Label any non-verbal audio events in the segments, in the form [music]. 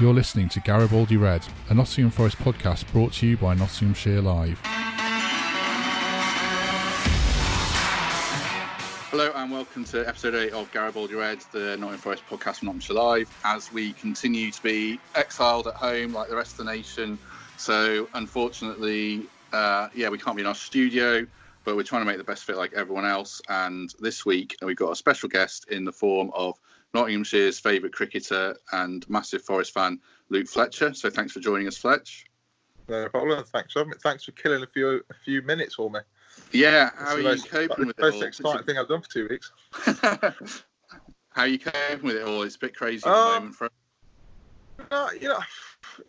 You're listening to Garibaldi Red, a Nottingham Forest podcast brought to you by Nottinghamshire Live. Hello and welcome to episode 8 of Garibaldi Red, the Nottingham Forest podcast from Nottinghamshire Live, as we continue to be exiled at home like the rest of the nation. So, unfortunately, uh, yeah, we can't be in our studio, but we're trying to make the best fit like everyone else. And this week, we've got a special guest in the form of Nottinghamshire's favourite cricketer and massive Forest fan, Luke Fletcher. So thanks for joining us, Fletch. No problem. Thanks for thanks for killing a few a few minutes for me. Yeah, how are you most, coping with it all? Most exciting thing I've done for two weeks. [laughs] how are you coping with it all? It's a bit crazy at um, the moment. For... No, you know,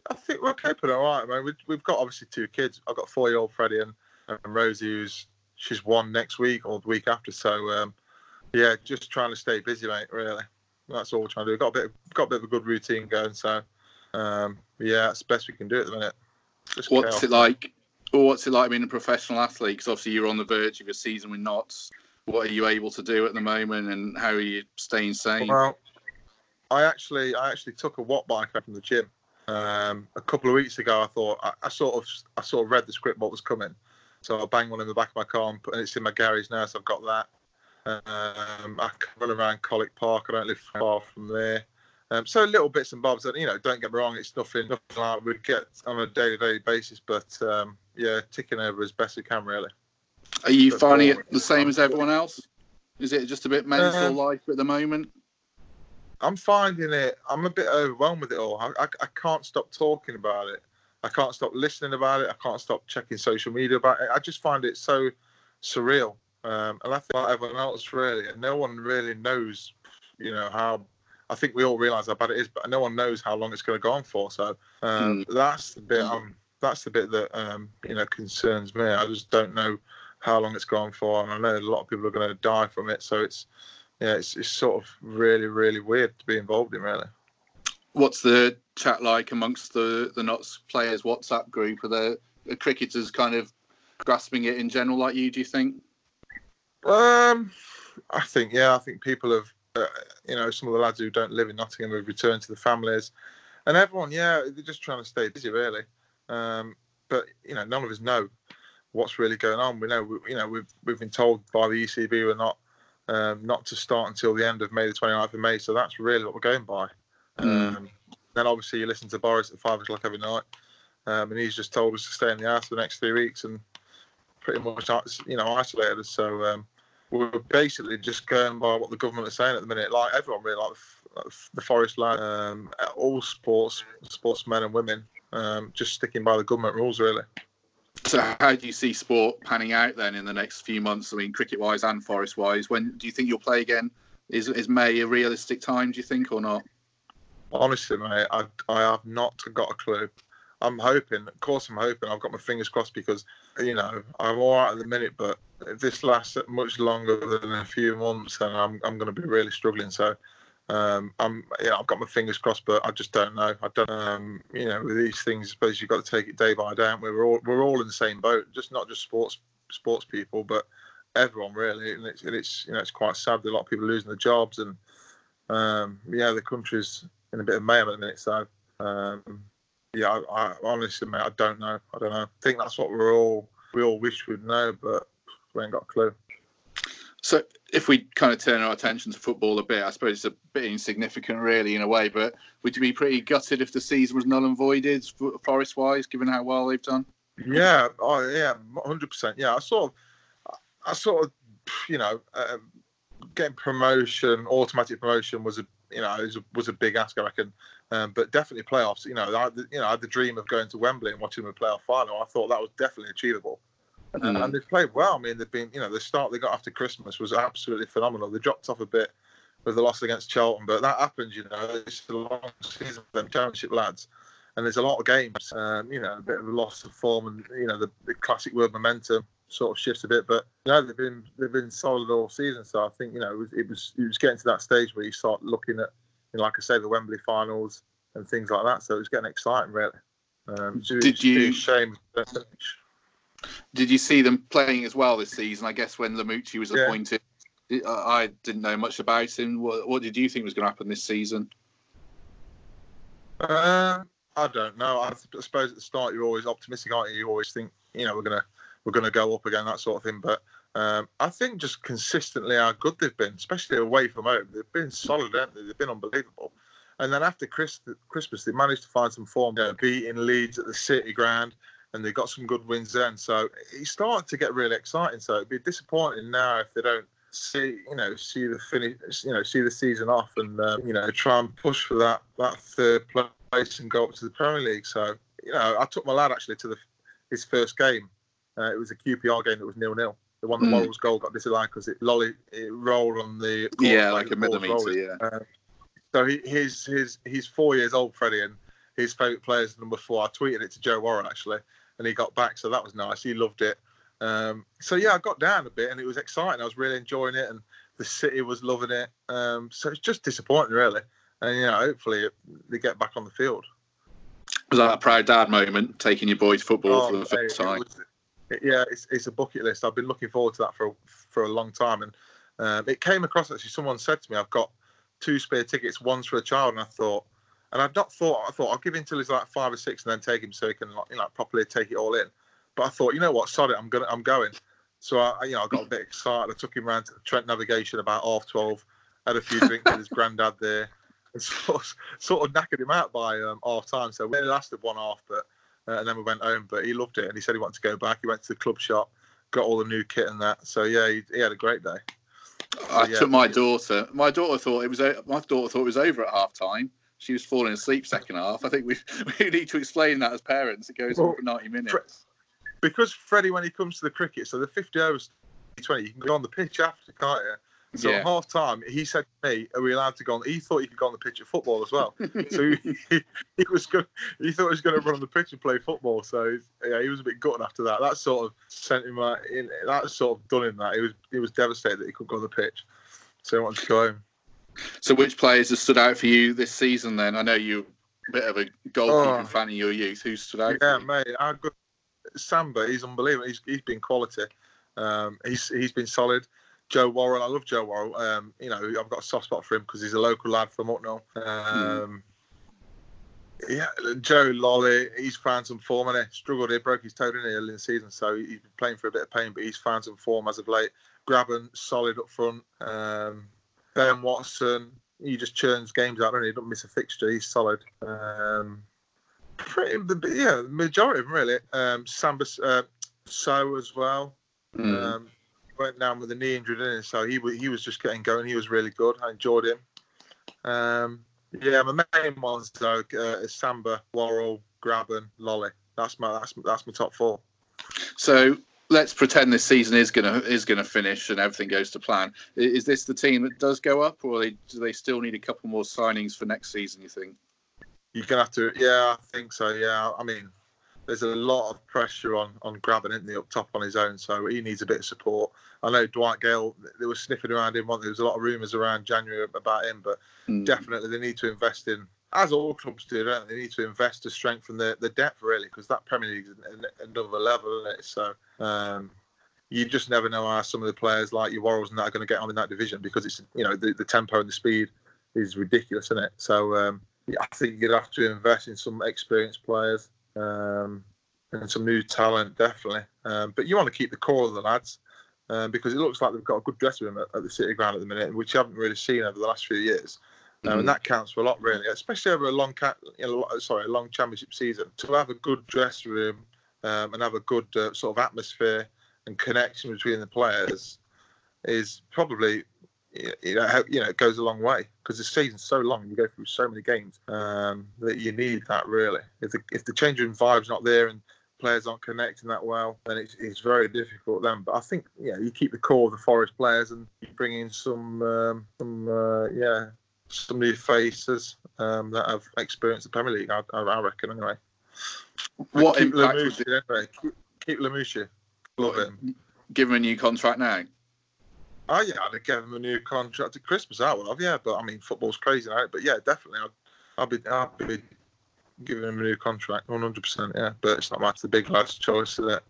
I think we're coping all right, man. We, we've got obviously two kids. I've got four-year-old Freddie and, and Rosie, who's she's one next week or the week after. So um, yeah, just trying to stay busy, mate. Really that's all we're trying to do. Got a bit, got a bit of a good routine going. So, um, yeah, it's the best we can do at the minute. Just what's chaos. it like? Or what's it like being a professional athlete? Because obviously you're on the verge of your season with Notts. What are you able to do at the moment, and how are you staying sane? Well, I actually, I actually took a watt bike from the gym um, a couple of weeks ago. I thought I, I, sort of, I sort of read the script what was coming, so I banged one in the back of my car and, and it's in my garage now. So I've got that. Um, I run around Colwick Park. I don't live far from there. Um, so little bits and bobs. And you know, don't get me wrong, it's nothing, nothing like we get on a day-to-day basis. But um, yeah, ticking over as best we can, really. Are you but finding it the same as everyone else? Is it just a bit mental um, life at the moment? I'm finding it. I'm a bit overwhelmed with it all. I, I, I can't stop talking about it. I can't stop listening about it. I can't stop checking social media about it. I just find it so surreal. Um, and I think like everyone else really, and no one really knows, you know, how. I think we all realise how bad it is, but no one knows how long it's going to go on for. So um, mm. that's the bit. Um, that's the bit that um, you know concerns me. I just don't know how long it's gone for, and I know a lot of people are going to die from it. So it's yeah, it's, it's sort of really really weird to be involved in. Really. What's the chat like amongst the the Notts players WhatsApp group? Are the, the cricketers kind of grasping it in general like you? Do you think? Um, I think yeah, I think people have, uh, you know, some of the lads who don't live in Nottingham have returned to the families, and everyone, yeah, they're just trying to stay busy really. Um, but you know, none of us know what's really going on. We know, we, you know, we've we've been told by the ECB we're not um, not to start until the end of May, the 29th of May. So that's really what we're going by. Mm. Um, then obviously you listen to Boris at five o'clock every night, um, and he's just told us to stay in the house for the next three weeks and pretty much you know isolated us. So um, we're basically just going by what the government is saying at the minute. Like everyone really, like the, the forest land, um, all sports, sportsmen and women, um, just sticking by the government rules really. So, how do you see sport panning out then in the next few months? I mean, cricket-wise and forest-wise. When do you think you'll play again? Is is May a realistic time? Do you think or not? Honestly, mate, I I have not got a clue. I'm hoping, of course, I'm hoping. I've got my fingers crossed because, you know, I'm all right at the minute, but if this lasts much longer than a few months, then I'm I'm going to be really struggling. So, um, I'm yeah, I've got my fingers crossed, but I just don't know. I don't, um, you know, with these things, I suppose you've got to take it day by day. We're all we're all in the same boat, just not just sports sports people, but everyone really. And it's, and it's you know, it's quite sad that a lot of people losing their jobs, and um, yeah, the country's in a bit of mayhem at the minute. So. Um, yeah, I, I, honestly, mate, I don't know. I don't know. I think that's what we're all we all wish we'd know, but we ain't got a clue. So, if we kind of turn our attention to football a bit, I suppose it's a bit insignificant, really, in a way. But would you be pretty gutted if the season was null and voided, Forest-wise, given how well they've done? Yeah, oh yeah, hundred percent. Yeah, I sort of, I sort of, you know, um, getting promotion, automatic promotion was a, you know, was a, was a big ask, I reckon. Um, but definitely playoffs. You know, I, you know, I had the dream of going to Wembley and watching them a playoff final. I thought that was definitely achievable. Mm. And they've played well. I mean, they've been, you know, the start they got after Christmas was absolutely phenomenal. They dropped off a bit with the loss against Charlton. But that happens, you know. It's a long season for them Championship lads, and there's a lot of games. Um, you know, a bit of a loss of form, and you know the, the classic word momentum sort of shifts a bit. But you know, they've been they've been solid all season. So I think you know it was it was, it was getting to that stage where you start looking at, you know, like I say, the Wembley finals and things like that. So it was getting exciting, really. Um, Did you? Shame. Did you see them playing as well this season? I guess when Lamouchi was Yeah. appointed, I didn't know much about him. What, what did you think was going to happen this season? Um, I don't know. I suppose at the start you're always optimistic, aren't you? You always think, you know, we're gonna we're gonna go up again, that sort of thing. But um, I think just consistently how good they've been, especially away from home, they've been solid, haven't they? They've been unbelievable. And then after Chris, Christmas, they managed to find some form, you know, beating Leeds at the City Ground, and they got some good wins then. So it's starting to get really exciting. So it'd be disappointing now if they don't see, you know, see the finish, you know, see the season off, and um, you know, try and push for that that third place and go up to the Premier League. So you know, I took my lad actually to the his first game. Uh, it was a QPR game that was nil nil. The one that Mm. Morrell's goal got disallowed because it lolly it rolled on the Yeah, court, like a millimetre, yeah. Uh, so he, he's he's he's four years old, Freddie, and his favourite player is number four. I tweeted it to Joe Worrall actually, and he got back, so that was nice. He loved it. Um, so yeah, I got down a bit, and it was exciting. I was really enjoying it, and the city was loving it. Um, so it's just disappointing, really. And you know, hopefully they get back on the field. Was that a proud dad moment, taking your boy to football for the first it time? was- it- yeah, it's, it's a bucket list. I've been looking forward to that for a, for a long time, and um, it came across actually. Someone said to me, "I've got two spare tickets, one's for a child," and I thought, and I've not thought. I thought I'll give him till he's like five or six, and then take him so he can like, you know, properly take it all in. But I thought, you know what, sod it, I'm gonna, I'm going. So I, I- you know, I got a bit excited. I took him round to Trent Navigation about half twelve, had a few drinks with his [laughs] granddad there, and [laughs] sort of, sort of knackered him out by um, half time. So we only lasted one half, but uh, and then we went home. But he loved it, and he said he wanted to go back. He went to the club shop, got all the new kit and that. So yeah, he, he had a great day. I yeah. took my daughter. My daughter thought it was. My daughter thought it was over at half time. She was falling asleep second half. I think we [laughs] we need to explain that as parents. It goes on Well, for ninety minutes. Because Freddie, when he comes to the cricket, so the 50 overs, 20, you can go on the pitch after, can't you? So Yeah. at half time, he said to me, "Are we allowed to go on?" He thought he could go on the pitch at football as well. [laughs] so he, he, was going. He thought he was going to run on the pitch and play football. So yeah, he was a bit gutted after that. That sort of sent him. Uh, in, that sort of done him. That he was. He was devastated that he couldn't go on the pitch. So he wanted to go home. So, which players have stood out for you this season? Then I know you're a bit of a goalkeeping Oh. fan in your youth. Who stood out? Yeah, mate. How good Samba, he's unbelievable. He's he's been quality. Um, he's he's been solid. Joe Worrall, I love Joe Worrall. Um, you know, I've got a soft spot for him because he's a local lad from Hucknall. Um, Yeah, Joe Lolly, he's found some form and he struggled. He broke his toe didn't he, early in the season, so he's been playing for a bit of pain, but he's found some form as of late. Grabban, solid up front. Um, ben Watson, he just churns games out, doesn't he? Doesn't miss a fixture. He's solid. Um, pretty, yeah, the majority of them really. Um, Samba uh, Sow as well. Mm. Um, went down with a knee injury, didn't he? So he he was just getting going. He was really good. I enjoyed him. Um, yeah, my main ones though uh, is Samba, Worrall, Grabban, Lolly. That's my that's that's my top four. So let's pretend this season is gonna is gonna finish and everything goes to plan. Is this the team that does go up, or they, do they still need a couple more signings for next season? You think? You're gonna have to. Yeah, I think so. Yeah, I mean, there's a lot of pressure on on Grabban, isn't he, up top on his own? So he needs a bit of support. I know Dwight Gayle. They were sniffing around him. There was a lot of rumours around January about him, but Mm. definitely they need to invest in, as all clubs do, don't they? Need to invest to strengthen the, the depth, really, because that Premier League is another level, isn't it? So um, you just never know how some of the players like your Worralls and that are going to get on in that division because it's, you know, the, the tempo and the speed is ridiculous, isn't it? So um, I think you'd have to invest in some experienced players um, and some new talent, definitely. Um, but you want to keep the core of the lads. Um, because it looks like they've got a good dressing room at, at the City Ground at the minute, which you haven't really seen over the last few years. Um, Mhm. and that counts for a lot, really, especially over a long, ca- you know, sorry, a long championship season. To have a good dressing room um, and have a good uh, sort of atmosphere and connection between the players is probably, you know, you know, it goes a long way because the season's so long. You go through so many games um, that you need that really. If the if the change room vibe's not there and players aren't connecting that well, then it's, it's very difficult then. But I think yeah, you keep the core of the Forest players and you bring in some um, some uh, yeah some new faces um, that have experienced the Premier League. I, I reckon anyway. What keep impact would anyway. Keep, keep Lamouchi. Love him. give him a new contract now? Oh yeah, I'd give him a new contract at Christmas. I would have, yeah. But I mean, football's crazy now. But yeah, definitely, I'd, I'd be, I'd be giving him a new contract, 100. percent Yeah, but it's not much the big lad's choice, is it?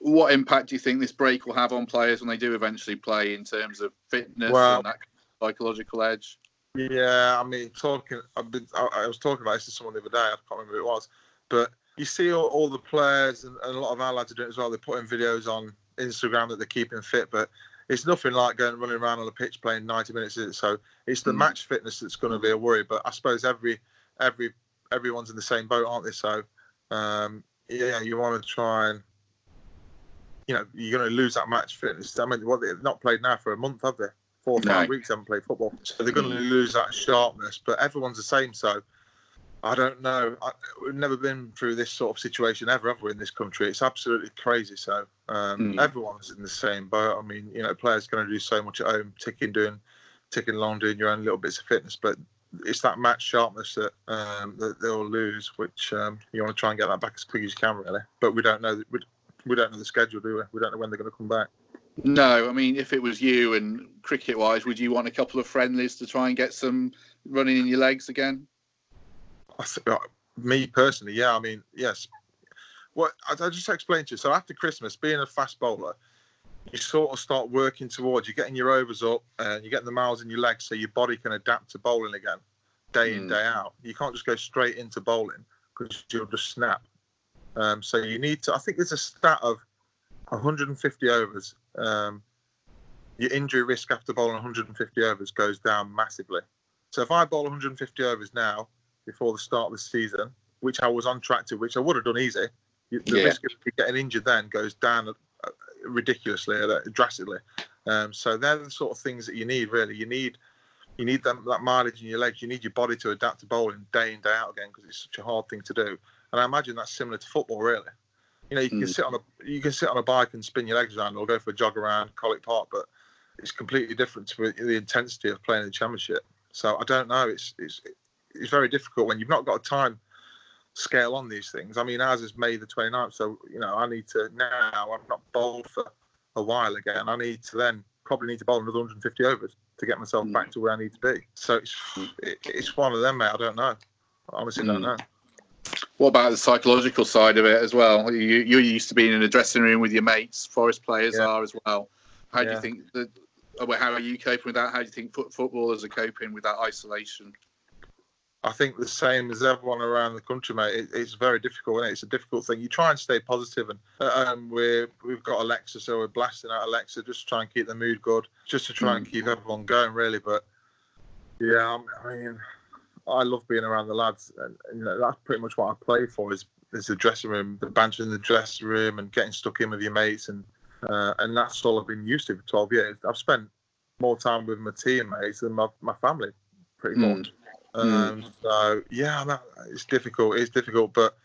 What impact do you think this break will have on players when they do eventually play in terms of fitness Well- and that psychological edge? Yeah, I mean, talking. I've been. I, I was talking about this to someone the other day. I can't remember who it was, but you see all, all the players and, and a lot of our lads are doing it as well. They're putting videos on Instagram that they're keeping fit, but it's nothing like going running around on the pitch playing 90 minutes. Is it? So it's the Mm. match fitness that's going to be a worry. But I suppose every every everyone's in the same boat, aren't they? So um, yeah, you want to try and you know you're going to lose that match fitness. I mean, what they've not played now for a month, have they? Four or No. five weeks haven't played football, so they're going to lose that sharpness. But everyone's the same, so. I don't know. I, we've never been through this sort of situation ever, ever in this country? It's absolutely crazy. So um, Mm. everyone's in the same boat. I mean, you know, players going to do so much at home, ticking, doing, ticking along, doing your own little bits of fitness, but it's that match sharpness that um, that they'll lose, which um, you want to try and get that back as quick as you can, really. But we don't know. We, we don't know the schedule, do we? We don't know when they're going to come back. No, I mean, if it was you and cricket wise, would you want a couple of friendlies to try and get some running in your legs again? I th- uh, me personally, yeah. I mean, yes. What I, I just explained to you. So after Christmas, being a fast bowler, you sort of start working towards. You're getting your overs up, and you're getting the miles in your legs, so your body can adapt to bowling again, day in Mm. day out. You can't just go straight into bowling because you'll just snap. Um, so you need to. I think there's a stat of 150 overs. Um, your injury risk after bowling 150 overs goes down massively. So if I bowl 150 overs now, before the start of the season, which I was on track to, which I would have done easy. The Yeah. risk of getting injured then goes down uh, ridiculously, uh, drastically. Um, so they're the sort of things that you need, really. You need you need them, that mileage in your legs. You need your body to adapt to bowling day in day out again because it's such a hard thing to do. And I imagine that's similar to football, really. You know, you can Mm. sit on a you can sit on a bike and spin your legs around, or go for a jog around Colwick Park, but it's completely different to the intensity of playing in the championship. So I don't know. It's it's it's very difficult when you've not got a time scale on these things. I mean, ours is May the 29th, so you know I need to now. I've not bowled for a while again. I need to then probably need to bowl another 150 overs to get myself Mm. back to where I need to be. So it's it, it's one of them, mate. I don't know. I honestly don't Mm. know. What about the psychological side of it as well? You, you're used to being in a dressing room with your mates. Forest players Yeah. are as well. How do you think that? uh, well, How are you coping with that? How do you think foot, footballers are coping with that isolation? I think the same as everyone around the country, mate. It, it's very difficult. is It's a difficult thing. You try and stay positive, and um, we're we've got Alexa, so we're blasting out Alexa just to try and keep the mood good, just to try and keep everyone going, really. But yeah, I mean, I love being around the lads, and, and you know that's pretty much what I play for. Is is the dressing room, the banter in the dressing room, and getting stuck in with your mates, and uh, and that's all I've been used to for 12 years. I've spent more time with my teammates than my, my family, pretty Mm. much. Um, so yeah, that, it's difficult. It's difficult, but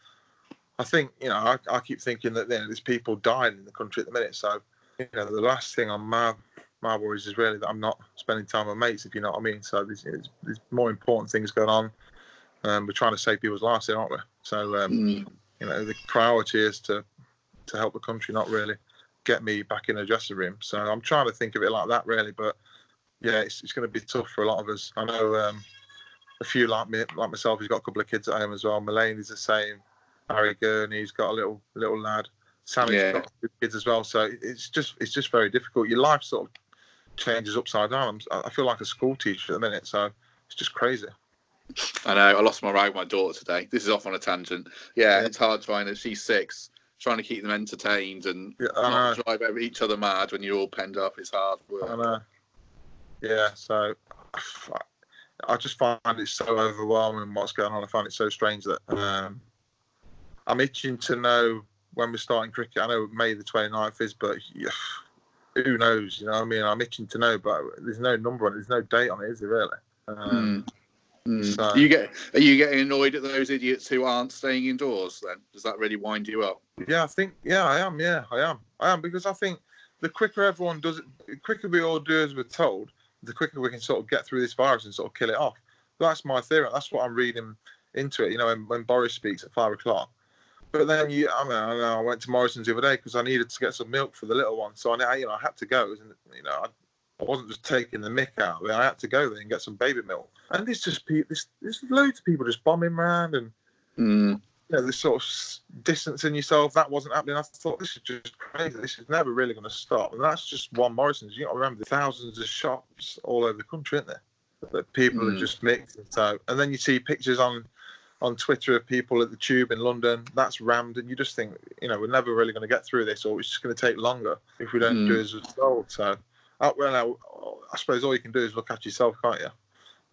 I think you know I, I keep thinking that you know, there's people dying in the country at the minute. So you know the last thing on my my worries is really that I'm not spending time with mates, if you know what I mean. So there's, there's, there's more important things going on. Um, we're trying to save people's lives here, aren't we? So um, Mm. you know the priority is to to help the country, not really get me back in a dressing room. So I'm trying to think of it like that, really. But yeah, it's, it's going to be tough for a lot of us. I know um, a few like me, like myself, who's got a couple of kids at home as well. Mullaney is the same. Harry Gurney's got a little little lad. Sammy's Yeah. got two kids as well. So it's just it's just very difficult. Your life sort of changes upside down. I'm, I feel like a school teacher at the minute, so it's just crazy. I know. I lost my ride with my daughter today. This is off on a tangent. Yeah, Yeah. it's hard trying to. She's six, trying to keep them entertained and Yeah, not know. drive each other mad when you're all penned up. It's hard work. I know. Yeah, so I just find it so overwhelming what's going on. I find it so strange that um, I'm itching to know when we're starting cricket. I know May the 29th is, but yeah, who knows? You know what I mean? I'm itching to know, but there's no number on it. There's no date on it, is there really? Um, Mm. Mm. So- you get are you getting annoyed at those idiots who aren't staying indoors? Then does that really wind you up? Yeah, I think yeah, I am. Yeah, I am. I am because I think the quicker everyone does it, the quicker we all do as we're told, the quicker we can sort of get through this virus and sort of kill it off. That's my theory. That's what I'm reading into it. You know, when, when Boris speaks at five o'clock. But then you, I mean, I, went to Morrison's the other day because I needed to get some milk for the little one. So I, you know, I had to go. And you know, I, wasn't just taking the mick out of it. I had to go there and get some baby milk. And there's just people, there's, there's loads of people just bombing around and Mm. you know, this sort of distancing yourself, that wasn't happening. I thought this is just crazy. This is never really going to stop. And that's just one Morrison's. You got to remember the thousands of shops all over the country, isn't there? That people Mm. are just mixing. So, and then you see pictures on on Twitter of people at the tube in London. That's rammed, and you just think, you know, we're never really going to get through this, or it's just going to take longer if we don't Mm. do as we're. So, uh, well, now, I suppose all you can do is look at yourself, can't you?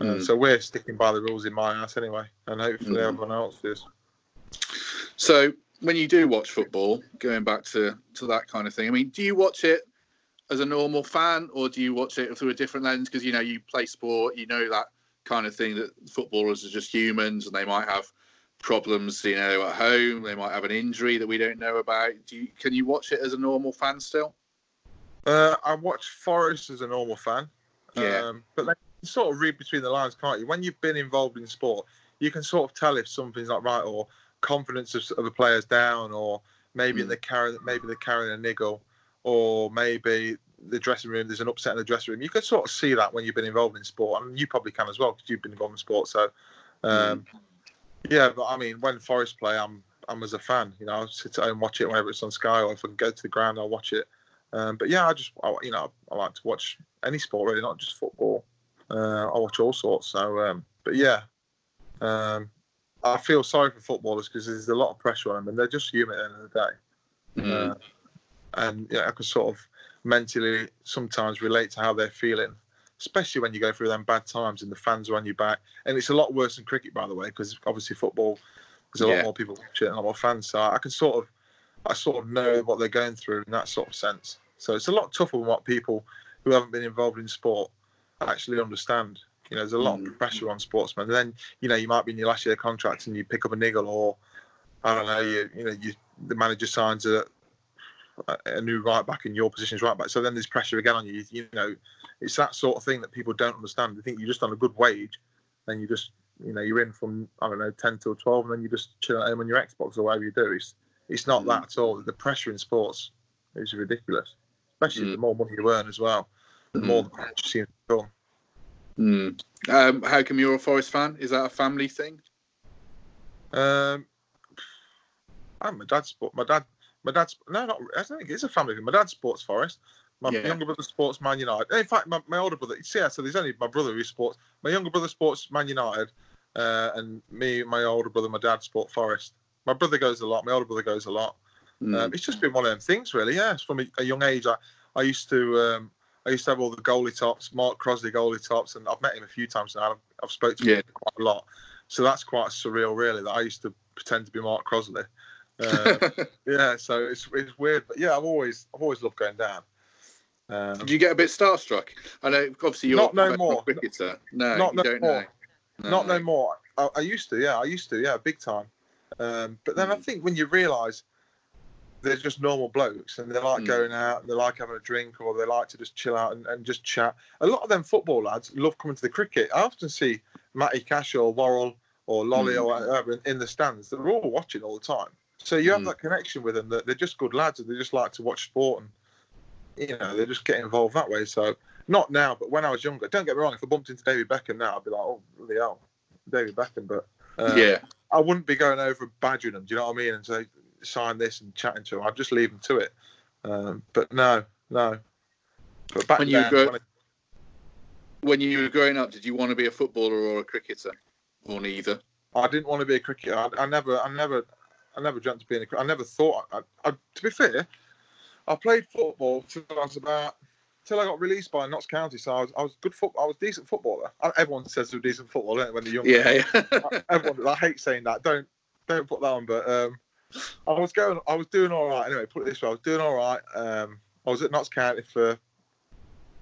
Uh, Mm. so we're sticking by the rules in my house anyway, and hopefully Mm. everyone else is. So when you do watch football, going back to to that kind of thing, I mean, do you watch it as a normal fan, or do you watch it through a different lens? Because you know you play sport, you know that kind of thing that footballers are just humans and they might have problems, you know, at home. They might have an injury that we don't know about. Do you, can you watch it as a normal fan still? Uh, I watch Forest as a normal fan. Yeah. Um, but sort of read between the lines, can't you? When you've been involved in sport, you can sort of tell if something's not right or confidence of, of a player's down, or maybe Mm. they're carrying maybe they're carrying a niggle, or maybe the dressing room there's an upset in the dressing room. You can sort of see that when you've been involved in sport, I and you probably can as well because you've been involved in sport. So, um, yeah, but I mean, when Forest play, I'm I'm as a fan. You know, I'll sit at home and watch it whenever it's on Sky, or if I can go to the ground, I'll watch it. Um, but yeah, I just I, you know I like to watch any sport really, not just football. Uh, I watch all sorts. So, um, but yeah, um, I feel sorry for footballers because there's a lot of pressure on them, and they're just human at the end of the day. Mm. Uh, and yeah, I can sort of mentally sometimes relate to how they're feeling, especially when you go through them bad times and the fans are on your back. And it's a lot worse than cricket, by the way, because obviously football, there's a Yeah. lot more people watch it and a lot more fans. So I can sort of, I sort of know what they're going through in that sort of sense. So it's a lot tougher than what people who haven't been involved in sport actually understand. You know, there's a lot Mm. of pressure on sportsmen. And then, you know, you might be in your last year contract and you pick up a niggle or, I don't know, you, you know, you, the manager signs a, a new right back in your position right back. So then there's pressure again on you. you. Know, it's that sort of thing that people don't understand. They think you're just on a good wage, and you just, you know, you're in from I don't know ten till twelve, and then you just chill at home on your Xbox or whatever you do. It's it's not Mm. that at all. The pressure in sports is ridiculous, especially Mm. the more money you earn as well. The Mm. more the pressure seems to come. Mm. Um, how come you're a Forest fan? Is that a family thing? Um, I'm my dad's sport. My dad, my dad's no, not. I don't think it's a family thing. My dad's sports forest. My Yeah. younger brother sports Man United. In fact, my, my older brother. See, yeah, so there's only my brother who sports. My younger brother sports Man United, uh, and me, my older brother, my dad sport Forest. My brother goes a lot. My older brother goes a lot. Mm. Um, it's just been one of them things, really. Yeah, it's from a, a young age. I, I used to, um, I used to have all the goalie tops, Mark Crossley goalie tops, and I've met him a few times now. I've, I've spoke to Yeah. him quite a lot. So that's quite surreal, really. That I used to pretend to be Mark Crossley. Uh, [laughs] yeah, so it's it's weird, but yeah, I've always I've always loved going down. Um, Did you get a bit starstruck? I know, obviously, you're Not no more. cricketer. No, Not you no don't more. know. Not no more. I, I used to, yeah, I used to, yeah, big time. Um, but then I Mm. think when you realise they're just normal blokes and they like Mm. going out, and they like having a drink, or they like to just chill out and, and just chat. A lot of them football lads love coming to the cricket. I often see Matty Cash or Worrall or Lolly Mm. or whatever in, in the stands. They're all watching all the time. So you have Mm. that connection with them that they're just good lads and they just like to watch sport and you know they just get involved that way. So not now, but when I was younger. Don't get me wrong. If I bumped into David Beckham now, I'd be like, oh, bloody hell, David Beckham. But uh, yeah. I wouldn't be going over and badgering them. Do you know what I mean? And say sign this and chatting to them. I'd just leave them to it. Um, but no, no. But back When you then, go- when I- When you were growing up, did you want to be a footballer or a cricketer, or neither? I didn't want to be a cricketer. I, I never, I never, I never dreamt of being a cricketer. I never thought. I, I, to be fair, I played football till I was about till I got released by Notts County. So I was, I was good foot. I was a decent footballer. Everyone says they're a decent footballer when they're young. Yeah, yeah. Everyone, I hate saying that. Don't don't put that on. But um, I was going. I was doing all right. Anyway, put it this way. I was doing all right. Um, I was at Notts County for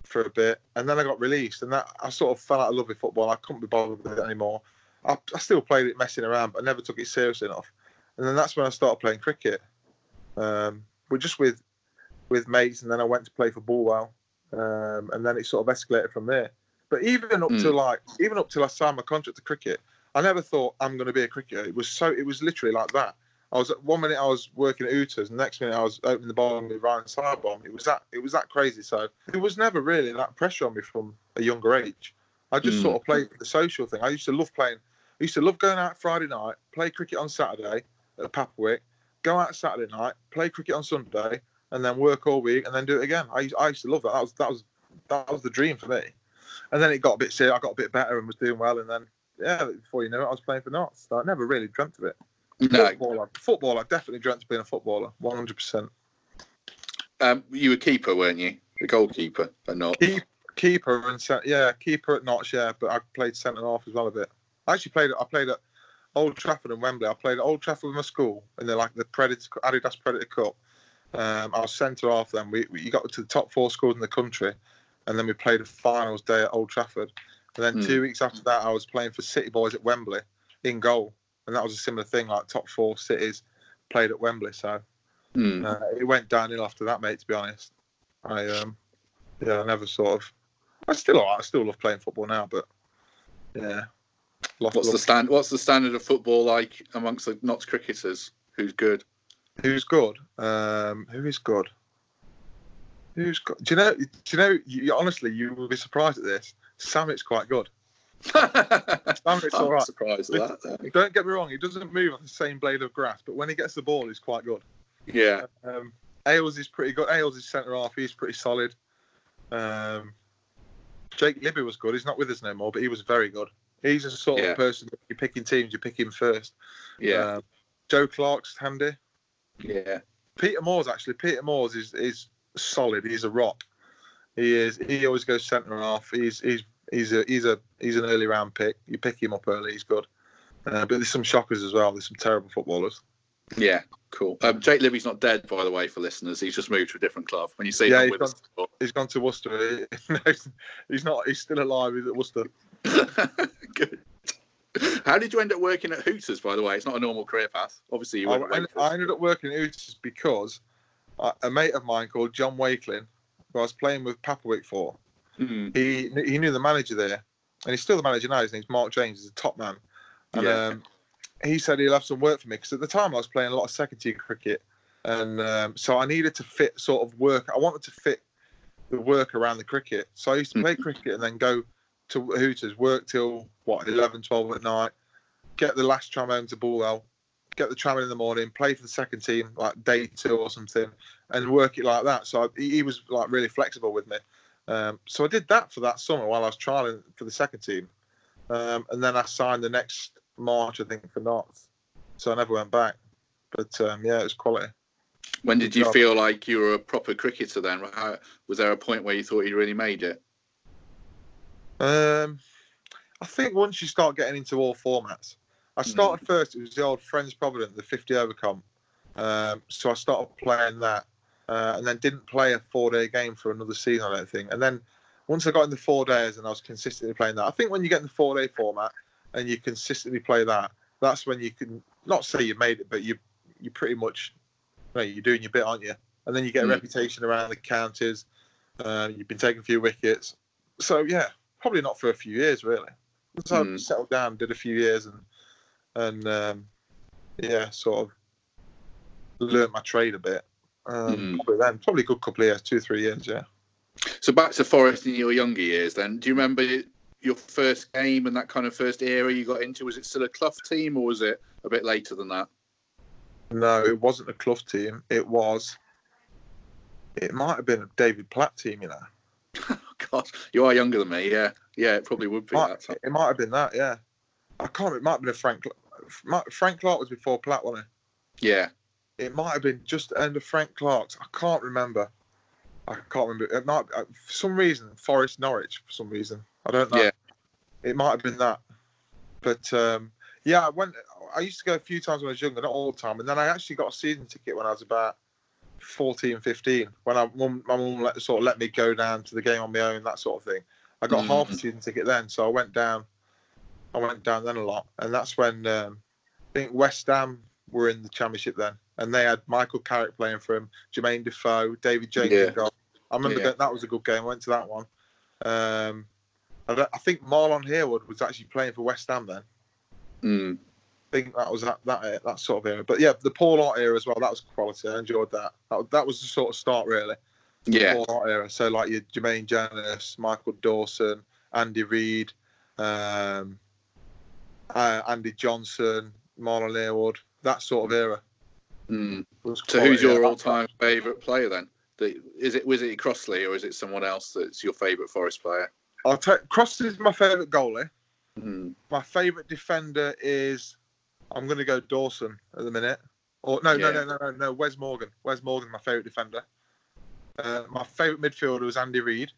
for a bit, and then I got released, and that I sort of fell out of love with football. I couldn't be bothered with it anymore. I, I still played it messing around, but I never took it seriously enough. And then that's when I started playing cricket. Um, but just with with mates, and then I went to play for Bulwell, um, and then it sort of escalated from there. But even up Mm. to like, even up till I signed my contract to cricket, I never thought I'm going to be a cricketer. It was so, it was literally like that. I was one minute I was working at Hooters, and the next minute I was opening the bar with Ryan Sidebottom. It was that, it was that crazy. So there was never really that pressure on me from a younger age. I just Mm. sort of played the social thing. I used to love playing. I used to love going out Friday night, play cricket on Saturday at Papplewick, go out Saturday night, play cricket on Sunday, and then work all week and then do it again. I, used- I used to love that. That was that was that was the dream for me. And then it got a bit serious. I got a bit better and was doing well. And then yeah, before you know it, I was playing for Notts. So I never really dreamt of it. No, Football, I, football, I definitely dreamt of being a footballer, one hundred percent. um, you were keeper, weren't you? The goalkeeper, but not. Keep, keeper and yeah, keeper at Notts, yeah. But I played centre half as well a bit. I actually played. I played at Old Trafford and Wembley. I played at Old Trafford with my school in the like the Predator Adidas Predator Cup. Um, I was centre half then. We, we got to the top four schools in the country, and then we played a finals day at Old Trafford. And then Hmm. two weeks after that, I was playing for City Boys at Wembley in goal, and that was a similar thing. Like top four cities played at Wembley, so Hmm. uh, it went downhill after that, mate. To be honest, I um, yeah, I never sort of. I still, I still love playing football now, but yeah. Lost, What's the stand? What's the standard of football like amongst the Notts cricketers? Who's good? Who's good? Um, who is good? Who's good? Do you know? Do you know? You, honestly, you will be surprised at this. Samit's quite good. [laughs] I'm all right. surprised at that. Don't get me wrong; he doesn't move on the same blade of grass, but when he gets the ball, he's quite good. Yeah, Um, Ailes is pretty good. Ailes is centre half. He's pretty solid. Um, Jake Libby was good. He's not with us no more, but he was very good. He's a sort Yeah. of person that you're picking teams, you pick him first. yeah, Um, Joe Clarke's handy. yeah. Peter Moores actually. Peter Moores is is solid. He's a rock. He is. He always goes centre half. He's he's he's a he's a he's an early round pick. You pick him up early, he's good. Uh, but there's some shockers as well. There's some terrible footballers. Yeah, cool. Um, Jake Libby's not dead, by the way, for listeners. He's just moved to a different club. When you see Yeah, him he's with us, He's gone to Worcester. [laughs] he's not. He's still alive. He's at Worcester. [laughs] good. How did you end up working at Hooters, by the way? It's not a normal career path. Obviously, you I, went. I, ended up working at Hooters because a, a mate of mine called John Wakelin, who I was playing with Papplewick for, Hmm, he he knew the manager there, and he's still the manager now. His name's Mark James. He's a top man, and Yeah. um, he said he'll have some work for me because at the time I was playing a lot of second tier cricket, and um, so I needed to fit sort of work. I wanted to fit the work around the cricket, so I used to play [laughs] cricket and then go to Hooters, work till what 11, 12 at night, get the last tram home to Bulwell, get the tram in the morning, play for the second team like day two or something, and work it like that. So I, he he was like really flexible with me. Um, so I did that for that summer while I was trialing for the second team, um, and then I signed the next March I think for Notts. So I never went back. But um, yeah, it was quality. When did you job. feel like you were a proper cricketer then? How, was there a point where you thought you'd really made it? Um, I think once you start getting into all formats, I started first. It was the old Friends Provident, the 50 over comp. Um, so I started playing that, uh, and then didn't play a four-day game for another season. I don't think. And then once I got in the four days and I was consistently playing that, I think when you get in the four-day format and you consistently play that, that's when you can not say you made it, but you you pretty much you know, you're doing your bit, aren't you? And then you get a Mm. reputation around the counties. Uh, you've been taking a few wickets. So yeah, probably not for a few years really. So Mm. I settled down, did a few years, and and um, yeah, sort of learnt my trade a bit. Um, Mm. Probably then, probably a good couple of years, two three years, yeah. So back to Forest in your younger years then. Do you remember your first game and that kind of first era you got into? Was it still a Clough team or was it a bit later than that? No, it wasn't a Clough team. It was. It might have been a David Platt team, you know. [laughs] God, you are younger than me. Yeah, yeah, it probably would be Might- that time. it might have been that, yeah. I can't. It might have been a Frank. Frank Clark was before Platt, wasn't he? Yeah, it? It might have been just under Frank Clark's. I can't remember. I can't remember. It might uh, for some reason Forest Norwich for some reason. I don't know. Yeah. It might have been that. But um, yeah, I went. I used to go a few times when I was younger, not all the time. And then I actually got a season ticket when I was about 14, 15, when I my mum let, sort of let me go down to the game on my own, that sort of thing. I got Mm. half a season ticket then, so I went down. I went down then a lot, and that's when um, I think West Ham were in the championship then, and they had Michael Carrick playing for him, Jermaine Defoe, David James Yeah. I remember Yeah. that, that was a good game. I went to that one. Um, I, I think Marlon Harewood was actually playing for West Ham then. Mm. I think that was that that that sort of era. But yeah, the Paul Hart era as well. That was quality. I enjoyed that. That, that was the sort of start really. Yeah. Paul Hart era. So like your Jermaine Jenas, Michael Dawson, Andy Reid, um, uh, Andy Johnson, Marlon Harewood. That sort of era. Mm. So who's your all-time favourite player then? The- Is it was it Crossley or is it someone else that's your favourite Forest player? I'll take Cross is my favourite goalie. Mm. My favourite defender is I'm going to go Dawson at the minute. Or no, no, Yeah. no, no, no, no. Wes Morgan. Wes Morgan, my favourite defender. Uh, my favourite midfielder was Andy Reid.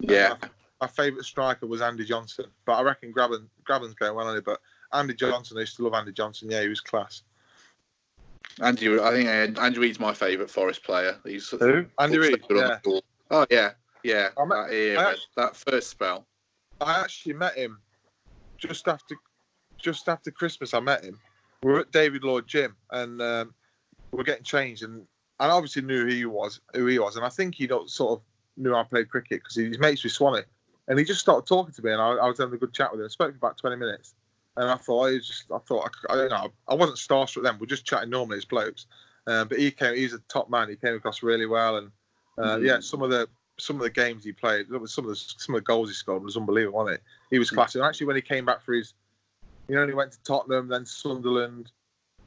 Yeah. My favourite striker was Andy Johnson. But I reckon Grabban, Grabban's going well on it. But Andy Johnson, I used to love Andy Johnson. Yeah, he was class. Andy, I think uh, Andy Reid's my favourite Forest player. He's Who? Andy Reid. Yeah. Oh yeah, yeah. I met- that, era, I- that first spell. I actually met him just after just after Christmas. I met him. We were at David Lloyd Gym and um, we're getting changed, and I obviously knew who he was, who he was, and I think he sort of knew I played cricket because he's mates with Swanee, and he just started talking to me, and I, I was having a good chat with him. I spoke for about twenty minutes, and I thought was just, I thought I, I don't know, I wasn't starstruck then. We're just chatting normally as blokes, um, but he came, he's a top man. He came across really well, and uh, Mhm. yeah, some of the some of the games he played, some of the some of the goals he scored was unbelievable, wasn't it? He was classic. And actually, when he came back for his, you know, he went to Tottenham, then Sunderland.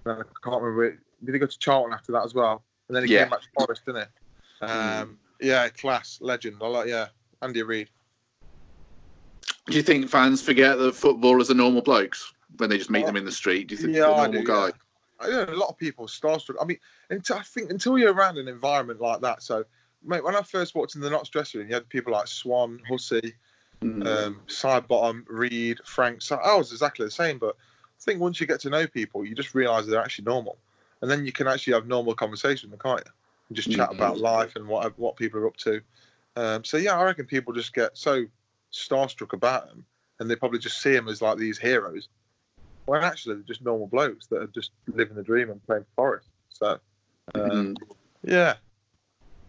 Then I can't remember. It. Did he go to Charlton after that as well? And then he Yeah. came back to Forest, didn't he? Um, Yeah, class, legend. I like, yeah, Andy Reid. Do you think fans forget that footballers are normal blokes when they just meet Oh, them in the street? Do you think yeah, they're I normal do, guy? yeah. I know a lot of people starstruck. I mean, until I think until you're around an environment like that. So, mate, when I first walked in the Notts dressing room, you had people like Swann, Hussey, Mm. um, Sidebottom, Read, Frank. So I was exactly the same. But I think once you get to know people, you just realise they're actually normal, and then you can actually have normal conversation, with them, can't you? And just chat Mhm. about life and what what people are up to. Um, so yeah, I reckon people just get so starstruck about them, and they probably just see them as like these heroes, when actually they're just normal blokes that are just living the dream and playing for Forest. So um, Mm. yeah.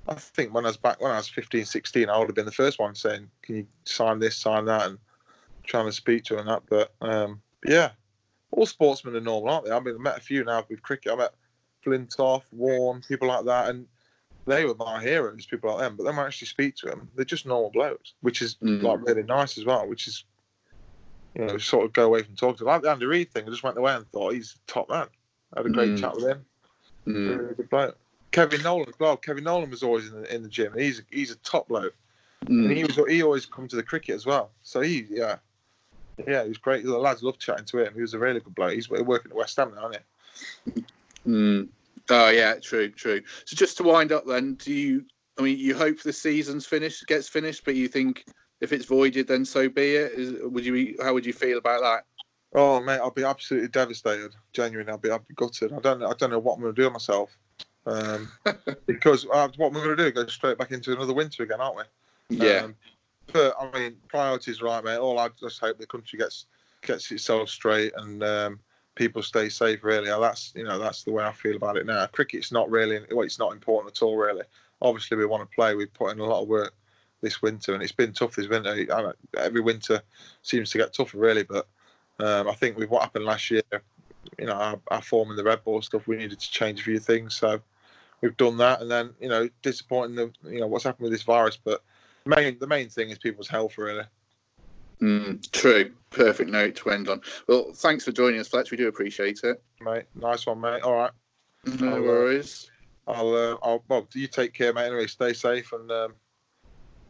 I think when I was back when I was 15, 16, I would have been the first one saying, "Can you sign this, sign that," and trying to speak to her and that. But um, yeah, all sportsmen are normal, aren't they? I mean, I met a few now with cricket. I met Flintoff, Warren, people like that, and they were my heroes, people like them. But then when I actually speak to them, they're just normal blokes, which is Mm. like really nice as well. Which is, you know, sort of go away from talking to like the Andy Reid thing. I just went away and thought he's a top man. I had a great Mm. chat with him. Mm. Really good bloke. Kevin Nolan as well. Kevin Nolan was always in the, in the gym. He's he's a top bloke, and he Mm. was he always come to the cricket as well. So he yeah yeah he was great. The lads loved chatting to him. He was a really good bloke. He's working at West Ham now, isn't he? Mm. Oh yeah, true, true. So just to wind up, then, do you? I mean, you hope the season's finished, gets finished, but you think if it's voided, then so be it. Is, would you? be- How would you feel about that? Oh mate, I'll be absolutely devastated. Genuinely, I'll be I'll be gutted. I don't know I don't know what I'm going to do with myself. Um, [laughs] because uh, what we're going to do go straight back into another winter again, aren't we? Yeah. Um, but I mean, priorities right, mate. All I just hope the country gets gets itself straight and um, people stay safe. Really, Uh, that's you know that's the way I feel about it now. Cricket's not really well, it's not important at all. Really, obviously we want to play. We've put in a lot of work this winter, and it's been tough this winter. I don't- Every winter seems to get tougher, really. But um, I think with what happened last year, you know, our, our form in the red ball stuff, we needed to change a few things. So we've done that, and then you know, disappointing the you know what's happened with this virus, but main the main thing is people's health really. Mm, true. Perfect note to end on. Well, thanks for joining us, Fletch. We do appreciate it. Mate, nice one, mate. All right, No I'll, uh, worries. I'll, uh, I'll, well, you take care, mate. Anyway, stay safe, and um,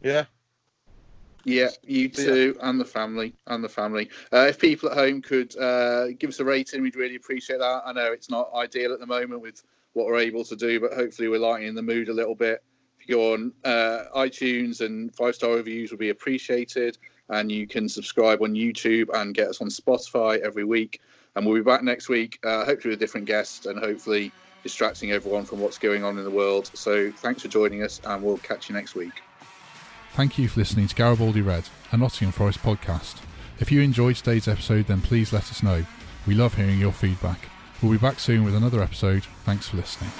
yeah, Yeah, you too, and the family, and the family. Uh, if people at home could uh, give us a rating, we'd really appreciate that. I know it's not ideal at the moment with what we're able to do, but hopefully we're lightening the mood a little bit. If you go on uh, iTunes and five star reviews would be appreciated. and you can subscribe on YouTube and get us on Spotify every week. And we'll be back next week, uh, hopefully with a different guest and hopefully distracting everyone from what's going on in the world. So thanks for joining us, and we'll catch you next week. Thank you for listening to Garibaldi Red, a Nottingham Forest podcast. If you enjoyed today's episode, then please let us know. We love hearing your feedback. We'll be back soon with another episode. Thanks for listening.